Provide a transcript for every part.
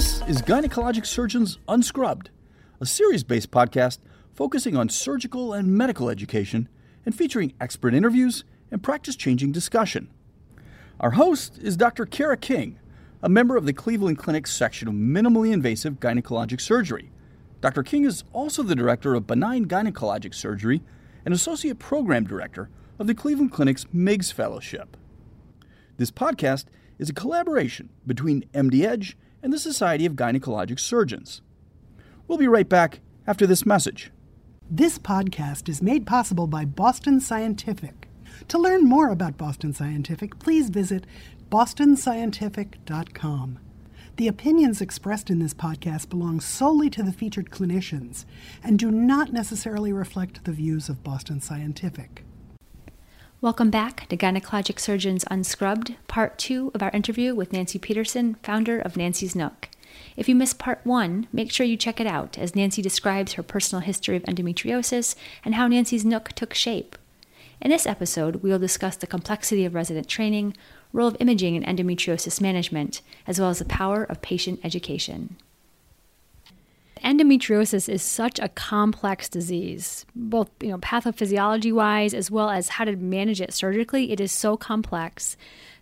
This is Gynecologic Surgeons Unscrubbed, a series based podcast focusing on surgical and medical education and featuring expert interviews and practice changing discussion. Our host is Dr. Kara King, a member of the Cleveland Clinic section of minimally invasive gynecologic surgery. Dr. King is also the director of benign gynecologic surgery and associate program director of the Cleveland Clinic's MIGS Fellowship. This podcast is a collaboration between MD Edge and the Society of Gynecologic Surgeons. We'll be right back after this message. This podcast is made possible by Boston Scientific. To learn more about Boston Scientific, please visit bostonscientific.com. The opinions expressed in this podcast belong solely to the featured clinicians and do not necessarily reflect the views of Boston Scientific. Welcome back to Gynecologic Surgeons Unscrubbed, part two of our interview with Nancy Peterson, founder of Nancy's Nook. If you missed part one, make sure you check it out as Nancy describes her personal history of endometriosis and how Nancy's Nook took shape. In this episode, we will discuss the complexity of resident training, role of imaging in endometriosis management, as well as the power of patient education. Endometriosis is such a complex disease, both you know pathophysiology wise as well as how to manage it surgically. It is so complex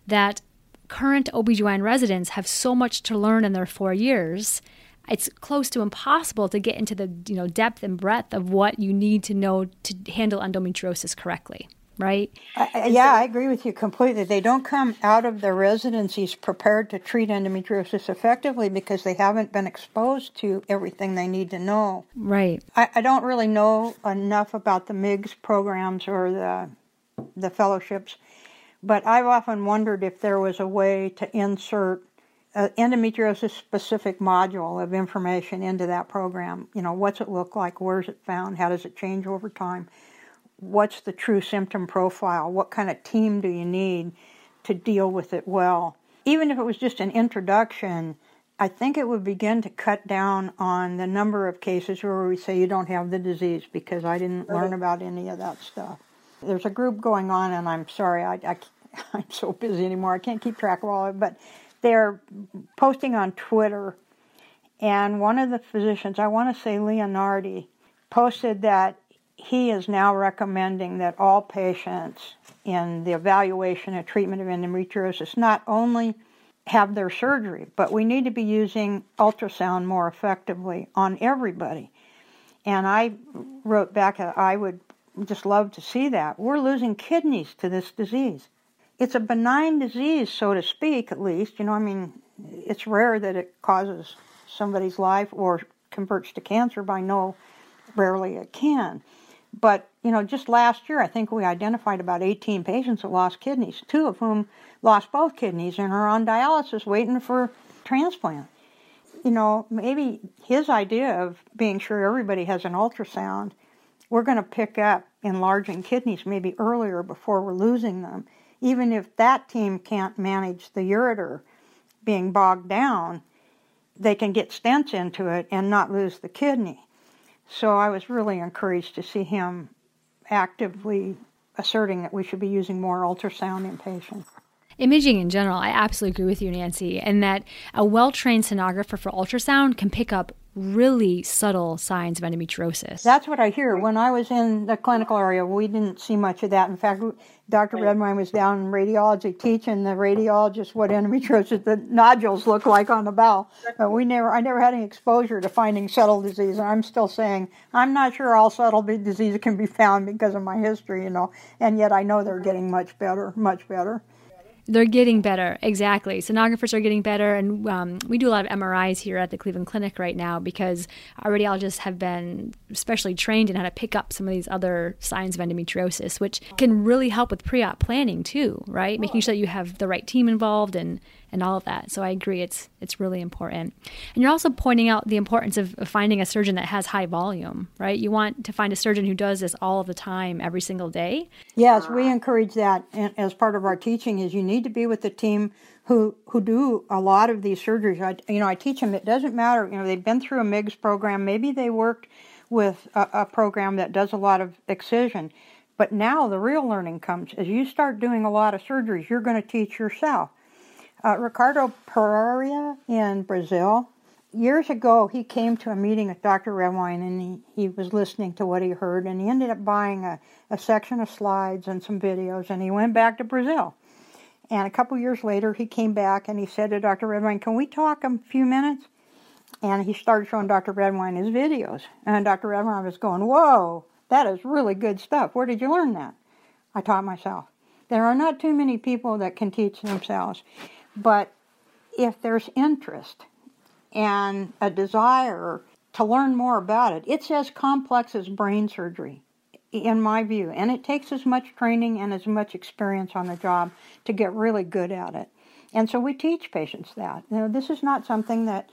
that current OBGYN residents have so much to learn in their 4 years. It's close to impossible to get into the you know depth and breadth of what you need to know to handle endometriosis correctly right? I, yeah, I agree with you completely. They don't come out of their residencies prepared to treat endometriosis effectively because they haven't been exposed to everything they need to know. Right. I, I don't really know enough about the MIGS programs or the the fellowships, but I've often wondered if there was a way to insert an endometriosis specific module of information into that program. You know, what's it look like? Where's it found? How does it change over time? What's the true symptom profile? What kind of team do you need to deal with it well? Even if it was just an introduction, I think it would begin to cut down on the number of cases where we say you don't have the disease because I didn't learn about any of that stuff. There's a group going on, and I'm sorry, I, I, I'm so busy anymore. I can't keep track of all of it, but they're posting on Twitter. And one of the physicians, I want to say Leonardi, posted that he is now recommending that all patients in the evaluation and treatment of endometriosis not only have their surgery, but we need to be using ultrasound more effectively on everybody. And I wrote back, I would just love to see that. We're losing kidneys to this disease. It's a benign disease, so to speak, at least. You know, I mean, it's rare that it causes somebody's life or converts to cancer, I know rarely it can. But, you know, just last year, I think we identified about 18 patients that lost kidneys, two of whom lost both kidneys and are on dialysis waiting for transplant. You know, maybe his idea of being sure everybody has an ultrasound, we're going to pick up enlarging kidneys maybe earlier before we're losing them. Even if that team can't manage the ureter being bogged down, they can get stents into it and not lose the kidney. So I was really encouraged to see him actively asserting that we should be using more ultrasound in patients. Imaging in general, I absolutely agree with you, Nancy, and that a well trained sonographer for ultrasound can pick up really subtle signs of endometriosis. That's what I hear. When I was in the clinical area, we didn't see much of that. In fact, Dr. Redwine was down in radiology teaching the radiologist what endometriosis, the nodules look like on the bowel. But we never, I never had any exposure to finding subtle disease. And I'm still saying, I'm not sure all subtle disease can be found because of my history, you know. And yet I know they're getting much better, much better. They're getting better, exactly. Sonographers are getting better, and um, we do a lot of MRIs here at the Cleveland Clinic right now because our radiologists have been especially trained in how to pick up some of these other signs of endometriosis, which can really help with pre-op planning too, right? Making sure that you have the right team involved and and all of that. So I agree, it's it's really important. And you're also pointing out the importance of, finding a surgeon that has high volume, right? You want to find a surgeon who does this all of the time, every single day. Yes, we encourage that as part of our teaching. Is you need to be with the team who who do a lot of these surgeries. I, you know, I teach them. It doesn't matter. You know, they've been through a MIGS program. Maybe they worked with a, a program that does a lot of excision. But now the real learning comes as you start doing a lot of surgeries. You're going to teach yourself uh, Ricardo Pereira in Brazil years ago, he came to a meeting with Dr. Redwine and he, he was listening to what he heard and he ended up buying a, a section of slides and some videos and he went back to Brazil. And a couple years later, he came back and he said to Dr. Redwine, Can we talk a few minutes? And he started showing Dr. Redwine his videos. And Dr. Redwine was going, Whoa, that is really good stuff. Where did you learn that? I taught myself. There are not too many people that can teach themselves. But if there's interest and a desire to learn more about it, it's as complex as brain surgery in my view. And it takes as much training and as much experience on the job to get really good at it. And so we teach patients that. You know, this is not something that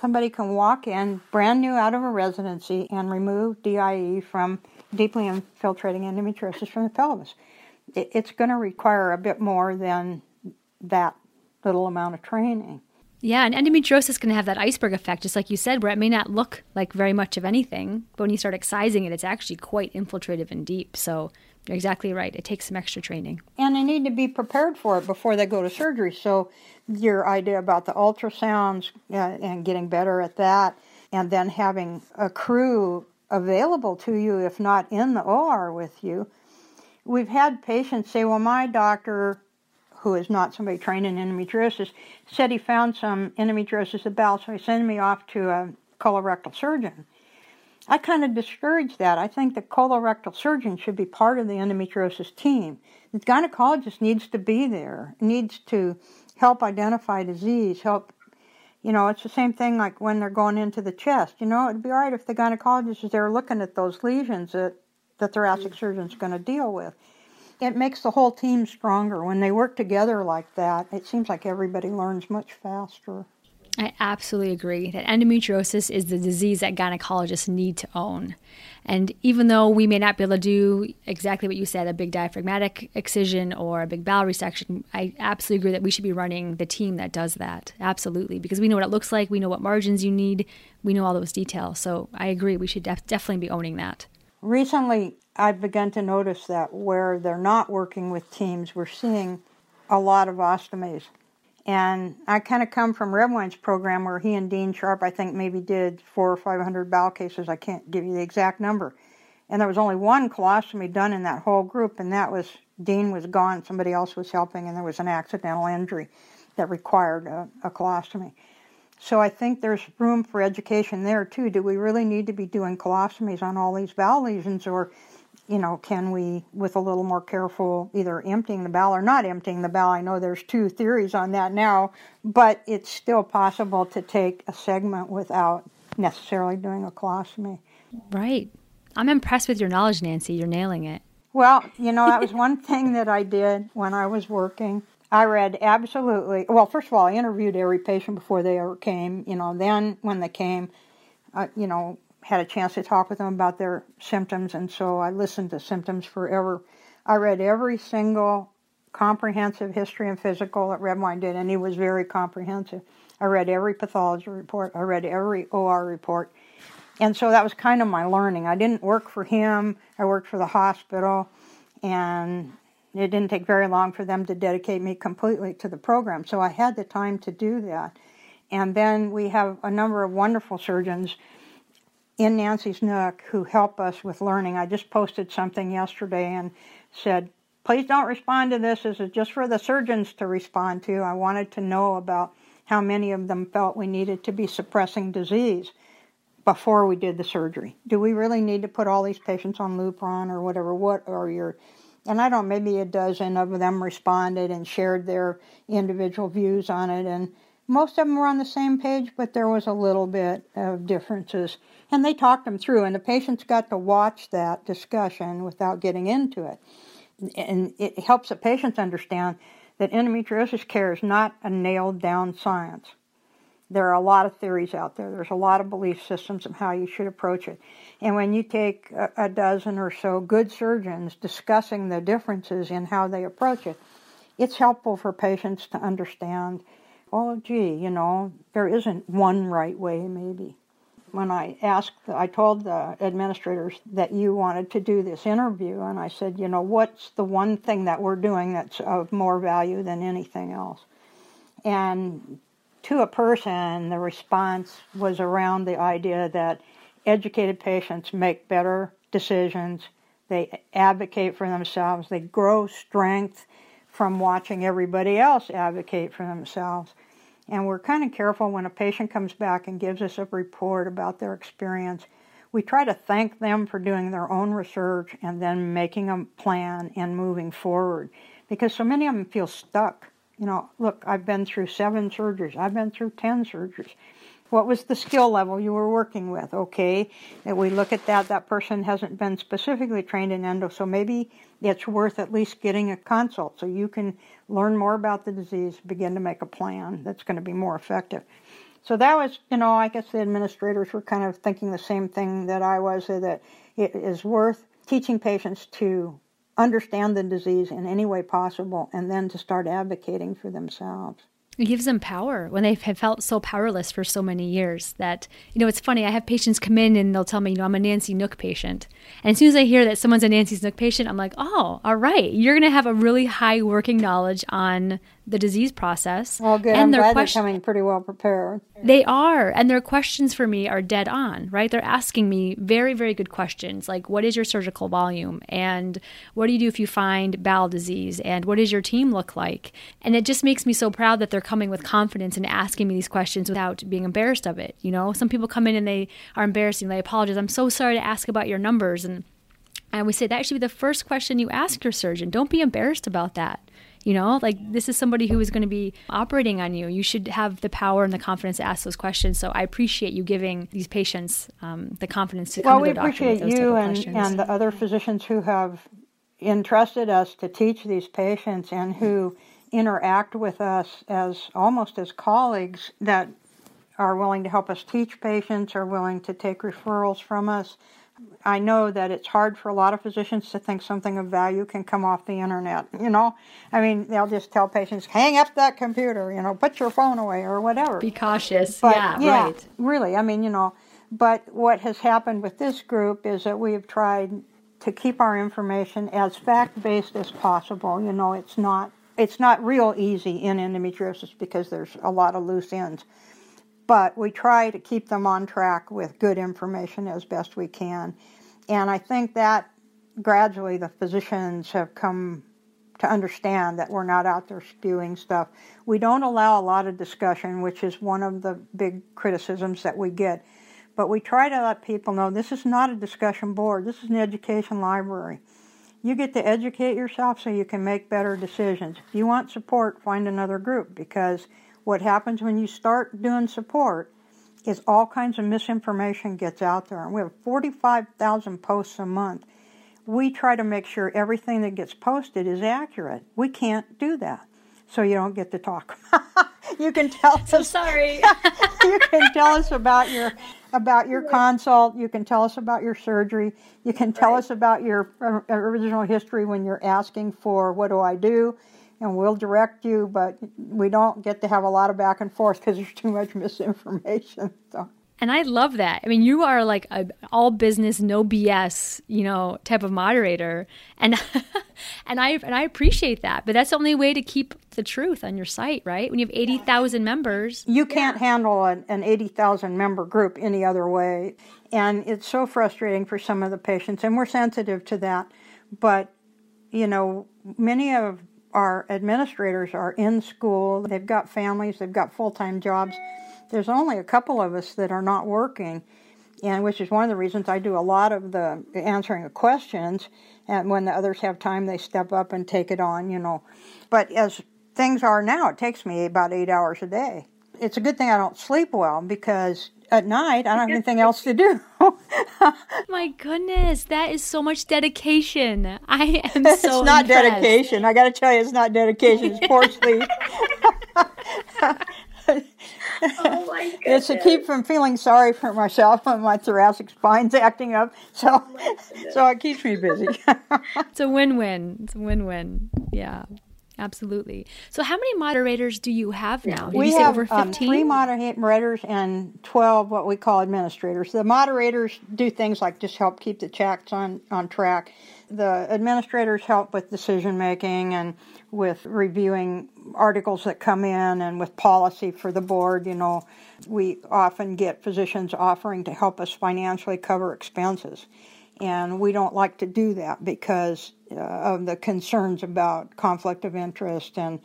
somebody can walk in brand new out of a residency and remove DIE from deeply infiltrating endometriosis from the pelvis. It's going to require a bit more than that little amount of training. Yeah, and endometriosis can have that iceberg effect, just like you said, where it may not look like very much of anything, but when you start excising it, it's actually quite infiltrative and deep. So you're exactly right. It takes some extra training. And they need to be prepared for it before they go to surgery. So your idea about the ultrasounds uh, and getting better at that, and then having a crew available to you, if not in the OR with you. We've had patients say, well, my doctor who is not somebody trained in endometriosis, said he found some endometriosis of bowel, so he sent me off to a colorectal surgeon. I kind of discourage that. I think the colorectal surgeon should be part of the endometriosis team. The gynecologist needs to be there, needs to help identify disease, help, you know, it's the same thing like when they're going into the chest. You know, it'd be all right if the gynecologist is there looking at those lesions that the thoracic mm. surgeon's going to deal with it makes the whole team stronger when they work together like that. It seems like everybody learns much faster. I absolutely agree that endometriosis is the disease that gynecologists need to own. And even though we may not be able to do exactly what you said, a big diaphragmatic excision or a big bowel resection, I absolutely agree that we should be running the team that does that. Absolutely. Because we know what it looks like, we know what margins you need, we know all those details. So I agree, we should def- definitely be owning that. Recently, I've begun to notice that where they're not working with teams, we're seeing a lot of ostomies. And I kind of come from Redwine's program where he and Dean Sharpe, I think, maybe did four or five hundred bowel cases. I can't give you the exact number. And there was only one colostomy done in that whole group, and that was Dean was gone, somebody else was helping, and there was an accidental injury that required a, a colostomy. So I think there's room for education there too. Do we really need to be doing colostomies on all these bowel lesions, or you know, can we, with a little more careful, either emptying the bowel or not emptying the bowel? I know there's two theories on that now, but it's still possible to take a segment without necessarily doing a colostomy. Right. I'm impressed with your knowledge, Nancy. You're nailing it. Well, you know, that was one thing that I did when I was working. I read absolutely, well, first of all, I interviewed every patient before they ever came. You know, then when they came, uh, you know, had a chance to talk with them about their symptoms, and so I listened to Symptoms Forever. I read every single comprehensive history and physical that Redwine did, and he was very comprehensive. I read every pathology report, I read every OR report, and so that was kind of my learning. I didn't work for him, I worked for the hospital, and it didn't take very long for them to dedicate me completely to the program, so I had the time to do that. And then we have a number of wonderful surgeons in Nancy's Nook who help us with learning. I just posted something yesterday and said, please don't respond to this. This is just for the surgeons to respond to. I wanted to know about how many of them felt we needed to be suppressing disease before we did the surgery. Do we really need to put all these patients on Lupron or whatever? What are your and I don't maybe a dozen of them responded and shared their individual views on it and most of them were on the same page, but there was a little bit of differences. And they talked them through, and the patients got to watch that discussion without getting into it. And it helps the patients understand that endometriosis care is not a nailed down science. There are a lot of theories out there. There's a lot of belief systems of how you should approach it. And when you take a, dozen or so good surgeons discussing the differences in how they approach it, it's helpful for patients to understand oh, gee, you know, there isn't one right way, maybe. When I asked, I told the administrators that you wanted to do this interview, and I said, you know, what's the one thing that we're doing that's of more value than anything else? And to a person, the response was around the idea that educated patients make better decisions, they advocate for themselves, they grow strength from watching everybody else advocate for themselves. And we're kind of careful when a patient comes back and gives us a report about their experience. We try to thank them for doing their own research and then making a plan and moving forward because so many of them feel stuck. You know, look, I've been through seven surgeries, I've been through 10 surgeries. What was the skill level you were working with? Okay, and we look at that. That person hasn't been specifically trained in endo, so maybe it's worth at least getting a consult so you can learn more about the disease, begin to make a plan that's going to be more effective. So that was, you know, I guess the administrators were kind of thinking the same thing that I was that it is worth teaching patients to understand the disease in any way possible and then to start advocating for themselves. It gives them power when they have felt so powerless for so many years that, you know, it's funny. I have patients come in and they'll tell me, you know, I'm a Nancy Nook patient. And as soon as I hear that someone's a Nancy Nook patient, I'm like, oh, all right. You're going to have a really high working knowledge on the disease process. Well, good. And I'm glad question- they're coming pretty well prepared. They are, and their questions for me are dead on. Right? They're asking me very, very good questions, like what is your surgical volume, and what do you do if you find bowel disease, and what does your team look like? And it just makes me so proud that they're coming with confidence and asking me these questions without being embarrassed of it. You know, some people come in and they are embarrassed and they apologize. I'm so sorry to ask about your numbers and. And we say that should be the first question you ask your surgeon. Don't be embarrassed about that. You know, like this is somebody who is going to be operating on you. You should have the power and the confidence to ask those questions. So I appreciate you giving these patients um, the confidence to come well, to their doctor. Well, we appreciate you and, and the other physicians who have entrusted us to teach these patients and who interact with us as almost as colleagues that are willing to help us teach patients, are willing to take referrals from us. I know that it's hard for a lot of physicians to think something of value can come off the internet. You know, I mean, they'll just tell patients, hang up that computer, you know, put your phone away or whatever. Be cautious. But, yeah, yeah, right. Really, I mean, you know, but what has happened with this group is that we've tried to keep our information as fact based as possible. You know, it's not it's not real easy in endometriosis because there's a lot of loose ends but we try to keep them on track with good information as best we can. And I think that gradually the physicians have come to understand that we're not out there spewing stuff. We don't allow a lot of discussion, which is one of the big criticisms that we get. But we try to let people know this is not a discussion board, this is an education library. You get to educate yourself so you can make better decisions. If you want support, find another group because what happens when you start doing support is all kinds of misinformation gets out there. And we have 45,000 posts a month. We try to make sure everything that gets posted is accurate. We can't do that. So you don't get to talk. you can tell us. So sorry. you can tell us about your about your consult. You can tell us about your surgery. You can tell right. us about your uh, original history when you're asking for what do I do and we'll direct you, but we don't get to have a lot of back and forth because there's too much misinformation. So. And I love that. I mean, you are like a all business, no BS, you know, type of moderator, and and I and I appreciate that. But that's the only way to keep the truth on your site, right? When you have eighty thousand members, you can't yeah. handle an, an eighty thousand member group any other way, and it's so frustrating for some of the patients, and we're sensitive to that. But you know, many of our administrators are in school, they've got families, they've got full time jobs. There's only a couple of us that are not working, and which is one of the reasons I do a lot of the answering of questions. And when the others have time, they step up and take it on, you know. But as things are now, it takes me about eight hours a day. It's a good thing I don't sleep well because at night. I don't have anything else to do. My goodness, that is so much dedication. I am so. It's not impressed. dedication. I got to tell you, it's not dedication. It's poor sleep. oh my goodness. It's to keep from feeling sorry for myself when my thoracic spine's acting up. So, oh so it keeps me busy. it's a win-win. It's a win-win. Yeah. Absolutely. So, how many moderators do you have now? Did we have over um, 15? three moderators and 12 what we call administrators. The moderators do things like just help keep the chats on, on track. The administrators help with decision making and with reviewing articles that come in and with policy for the board. You know, we often get physicians offering to help us financially cover expenses. And we don't like to do that because uh, of the concerns about conflict of interest. And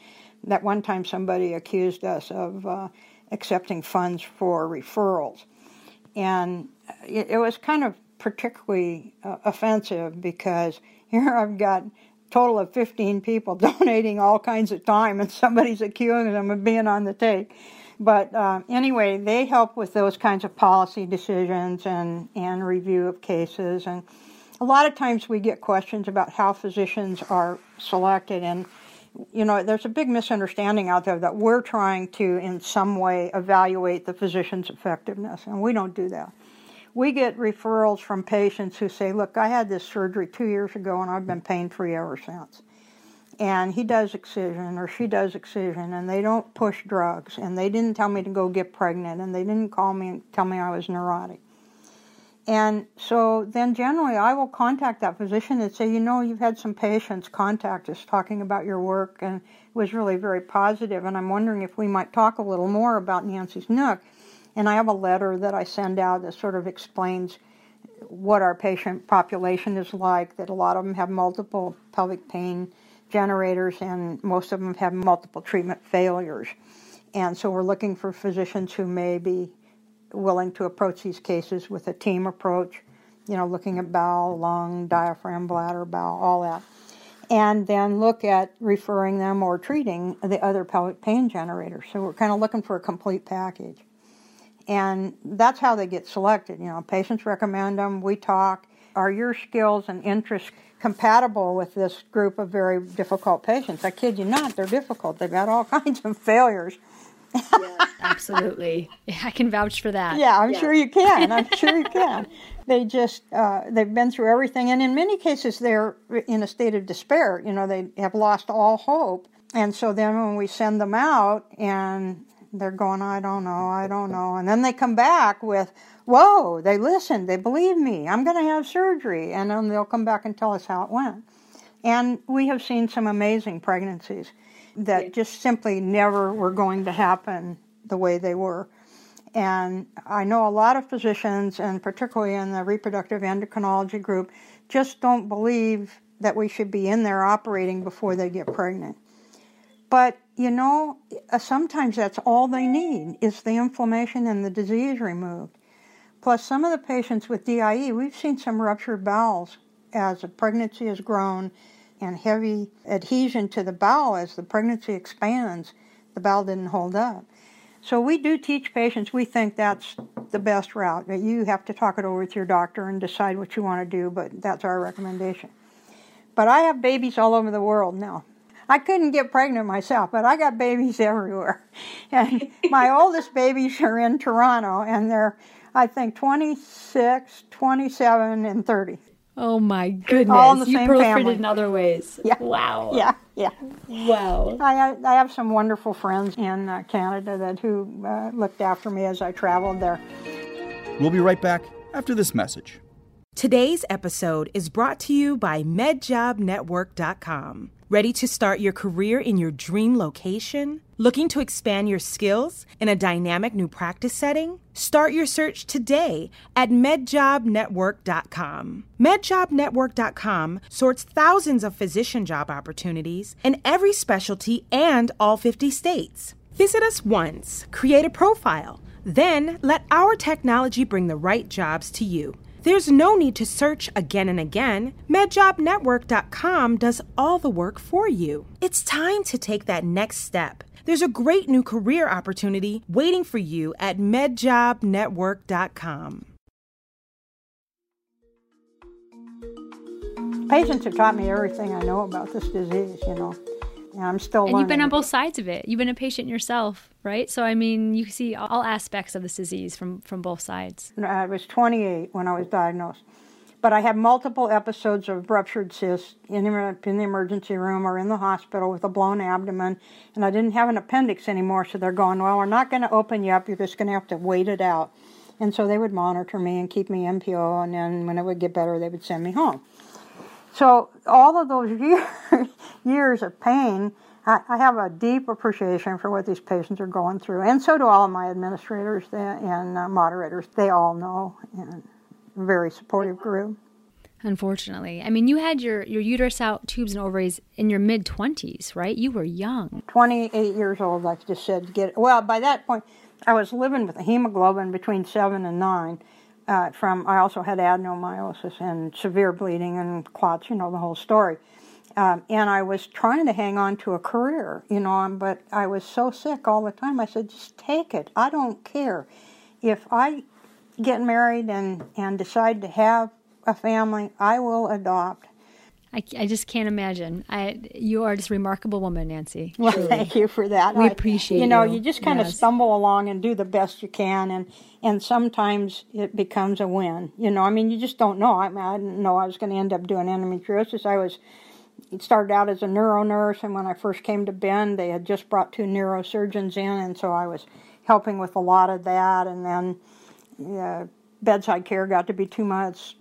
that one time somebody accused us of uh, accepting funds for referrals. And it, it was kind of particularly uh, offensive because here I've got total of 15 people donating all kinds of time and somebody's accusing them of being on the take. But uh, anyway, they help with those kinds of policy decisions and, and review of cases. And a lot of times we get questions about how physicians are selected. And, you know, there's a big misunderstanding out there that we're trying to, in some way, evaluate the physician's effectiveness. And we don't do that. We get referrals from patients who say, Look, I had this surgery two years ago and I've been pain free ever since and he does excision or she does excision and they don't push drugs and they didn't tell me to go get pregnant and they didn't call me and tell me I was neurotic. And so then generally I will contact that physician and say, you know, you've had some patients contact us talking about your work and it was really very positive and I'm wondering if we might talk a little more about Nancy's Nook. And I have a letter that I send out that sort of explains what our patient population is like, that a lot of them have multiple pelvic pain generators, and most of them have multiple treatment failures. And so we're looking for physicians who may be willing to approach these cases with a team approach, you know, looking at bowel, lung, diaphragm, bladder, bowel, all that. And then look at referring them or treating the other pelvic pain generators. So we're kind of looking for a complete package. And that's how they get selected. You know, patients recommend them, we talk. Are your skills and interests compatible with this group of very difficult patients. I kid you not, they're difficult. They've got all kinds of failures. Yeah, absolutely. I can vouch for that. Yeah, I'm yeah. sure you can. I'm sure you can. They just uh, they've been through everything, and in many cases they're in a state of despair. You know, they have lost all hope, and so then when we send them out and they're going, I don't know, I don't know, and then they come back with, whoa, they listened, they believe me, I'm going to have surgery. And then they'll come back and tell us how it went. And we have seen some amazing pregnancies that just simply never were going to happen the way they were. And I know a lot of physicians, and particularly in the reproductive endocrinology group, just don't believe that we should be in there operating before they get pregnant. But you know, sometimes that's all they need is the inflammation and the disease removed. Plus, some of the patients with DIE, we've seen some ruptured bowels as the pregnancy has grown and heavy adhesion to the bowel as the pregnancy expands. The bowel didn't hold up. So we do teach patients, we think that's the best route. That you have to talk it over with your doctor and decide what you want to do, but that's our recommendation. But I have babies all over the world now. I couldn't get pregnant myself, but I got babies everywhere. And my oldest babies are in Toronto, and they're I think 26, 27, and 30. Oh my goodness. All in the you same proliferated family. in other ways. Yeah. Wow. Yeah, yeah. Wow. I, I have some wonderful friends in uh, Canada that who uh, looked after me as I traveled there. We'll be right back after this message. Today's episode is brought to you by MedJobNetwork.com. Ready to start your career in your dream location? Looking to expand your skills in a dynamic new practice setting? Start your search today at MedJobNetwork.com. MedJobNetwork.com sorts thousands of physician job opportunities in every specialty and all 50 states. Visit us once, create a profile, then let our technology bring the right jobs to you. There's no need to search again and again. MedJobNetwork.com does all the work for you. It's time to take that next step. There's a great new career opportunity waiting for you at MedJobNetwork.com. Patients have taught me everything I know about this disease, you know. And I'm still And learning. you've been on both sides of it. You've been a patient yourself, right? So I mean, you see all aspects of this disease from from both sides. I was 28 when I was diagnosed. But I had multiple episodes of ruptured cysts in the, in the emergency room or in the hospital with a blown abdomen, and I didn't have an appendix anymore, so they're going, well, we're not going to open you up, you're just going to have to wait it out. And so they would monitor me and keep me NPO, and then when it would get better, they would send me home. So all of those years, years of pain, I, I have a deep appreciation for what these patients are going through, and so do all of my administrators and uh, moderators. They all know, and very supportive group. Unfortunately, I mean, you had your your uterus out, tubes and ovaries in your mid twenties, right? You were young. Twenty eight years old, like I just said. Get well by that point, I was living with a hemoglobin between seven and nine. Uh, from I also had adenomyosis and severe bleeding and clots, you know the whole story. Um, and I was trying to hang on to a career, you know, but I was so sick all the time. I said, just take it. I don't care. If I get married and, and decide to have a family, I will adopt. I, I just can't imagine. I, you are just a remarkable woman, Nancy. Well, thank you for that. We I, appreciate you. know, you. you just kind Yes. of stumble along and do the best you can, and and sometimes it becomes a win. You know, I mean, you just don't know. I mean, I didn't know I was going to end up doing endometriosis. I was it started out as a neuro nurse, and when I first came to Bend, they had just brought two neurosurgeons in, and so I was helping with a lot of that, and then uh, bedside care got to be too much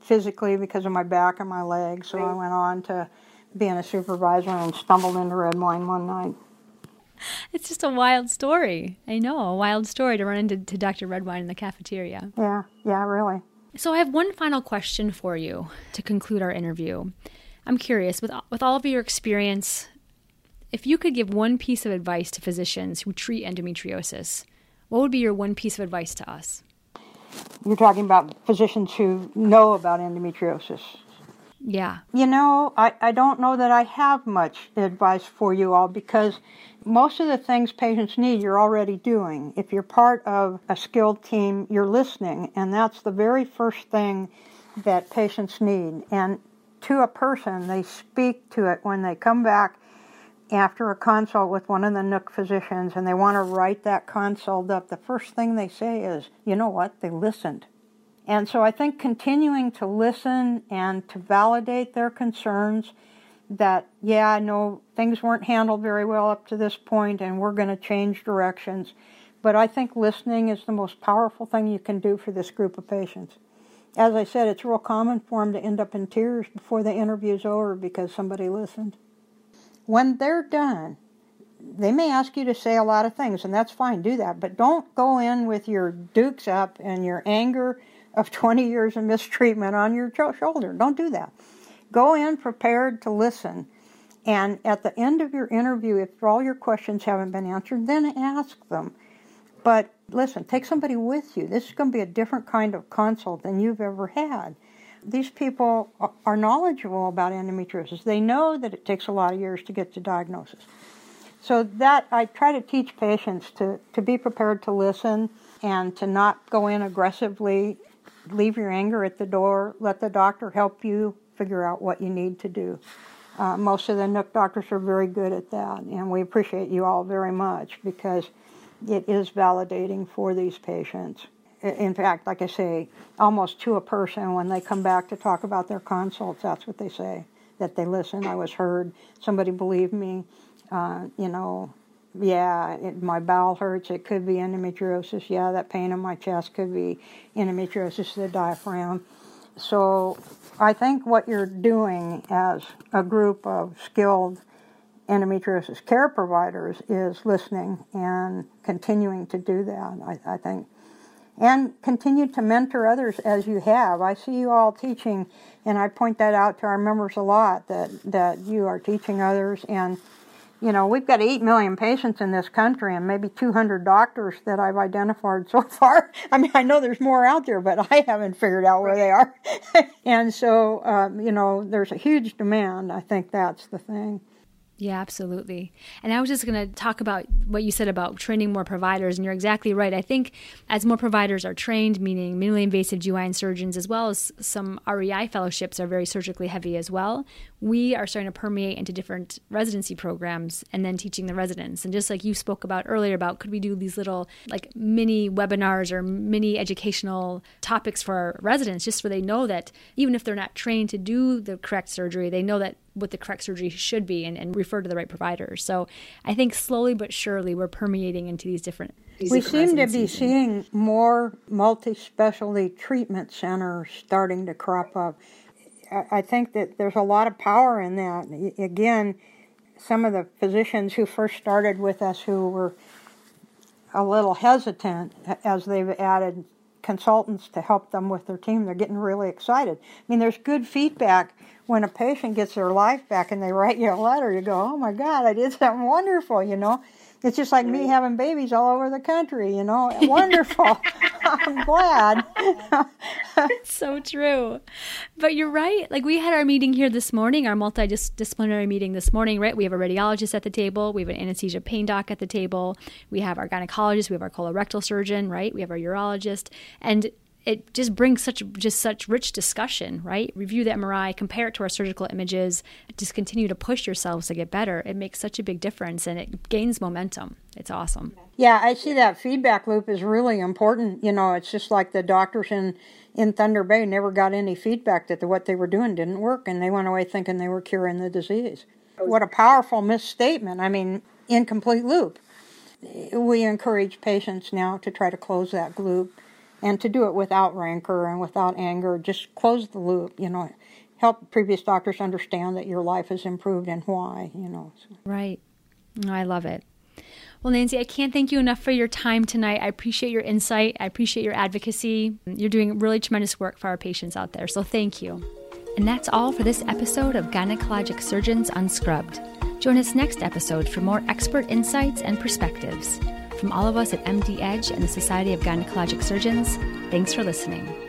physically because of my back and my legs, so I went on to being a supervisor and stumbled into Redwine one night. It's just a wild story. I know, a wild story to run into to Dr. Redwine in the cafeteria. Yeah, yeah, really. So I have one final question for you to conclude our interview. I'm curious, with with all of your experience, if you could give one piece of advice to physicians who treat endometriosis, what would be your one piece of advice to us? You're talking about physicians who know about endometriosis. Yeah. You know, I, I don't know that I have much advice for you all because most of the things patients need you're already doing. If you're part of a skilled team, you're listening, and that's the very first thing that patients need. And to a person, they speak to it when they come back after a consult with one of the Nook physicians and they want to write that consult up. The first thing they say is, you know what, they listened. And so I think continuing to listen and to validate their concerns that, yeah, know things weren't handled very well up to this point and we're going to change directions. But I think listening is the most powerful thing you can do for this group of patients. As I said, it's real common for them to end up in tears before the interview's over because somebody listened. When they're done, they may ask you to say a lot of things, and that's fine, do that. But don't go in with your dukes up and your anger of 20 years of mistreatment on your shoulder. Don't do that. Go in prepared to listen. And at the end of your interview, if all your questions haven't been answered, then ask them. But listen, take somebody with you. This is going to be a different kind of consult than you've ever had. These people are- knowledgeable about endometriosis. They know that it takes a lot of years to get to diagnosis. So that I try to teach patients to, to be prepared to listen and to not go in aggressively, leave your anger at the door, let the doctor help you figure out what you need to do. Uh, most of the Nook doctors are very good at that, and we appreciate you all very much because it is validating for these patients. In fact, like I say, almost to a person, when they come back to talk about their consults, that's what they say that they listened, I was heard, somebody believed me, uh, you know, yeah, it, my bowel hurts, it could be endometriosis, yeah, that pain in my chest could be endometriosis of the diaphragm. So I think what you're doing as a group of skilled endometriosis care providers is listening and continuing to do that, I, I think. And continue to mentor others as you have. I see you all teaching, and I point that out to our members a lot that, that you are teaching others. And, you know, we've got 8 million patients in this country and maybe 200 doctors that I've identified so far. I mean, I know there's more out there, but I haven't figured out where they are. and so, um, you know, there's a huge demand. I think that's the thing. Yeah, absolutely. And I was just going to talk about what you said about training more providers, and you're exactly right. I think as more providers are trained, meaning minimally invasive GYN surgeons, as well as some REI fellowships are very surgically heavy as well, we are starting to permeate into different residency programs and then teaching the residents. And just like you spoke about earlier about could we do these little like mini webinars or mini educational topics for our residents just so they know that even if they're not trained to do the correct surgery, they know that what the correct surgery should be and, and refer to the right providers. So I think slowly but surely we're permeating into these different. These we seem to be seeing more multi specialty treatment centers starting to crop up. I think that there's a lot of power in that. Again, some of the physicians who first started with us who were a little hesitant as they've added consultants to help them with their team, they're getting really excited. I mean, there's good feedback when a patient gets their life back and they write you a letter, you go, oh my God, I did something wonderful, you know. It's just like me having babies all over the country, you know. Wonderful. I'm glad. it's so true. But you're right. Like we had our meeting here this morning, our multidisciplinary meeting this morning, right? We have a radiologist at the table, we have an anesthesia pain doc at the table, we have our gynecologist, we have our colorectal surgeon, right? We have our urologist. And it just brings such just such rich discussion, right? Review the MRI, compare it to our surgical images, just continue to push yourselves to get better. It makes such a big difference and it gains momentum. It's awesome. Yeah, I see that feedback loop is really important. You know, it's just like the doctors in in Thunder Bay never got any feedback that the, what they were doing didn't work and they went away thinking they were curing the disease. What a powerful misstatement. I mean, incomplete loop. We encourage patients now to try to close that loop and to do it without rancor and without anger. Just close the loop, you know, help previous doctors understand that your life has improved and why, you know. Right. I love it. Well, Nancy, I can't thank you enough for your time tonight. I appreciate your insight. I appreciate your advocacy. You're doing really tremendous work for our patients out there. So thank you. And that's all for this episode of Gynecologic Surgeons Unscrubbed. Join us next episode for more expert insights and perspectives. From all of us at MD Edge and the Society of Gynecologic Surgeons, thanks for listening.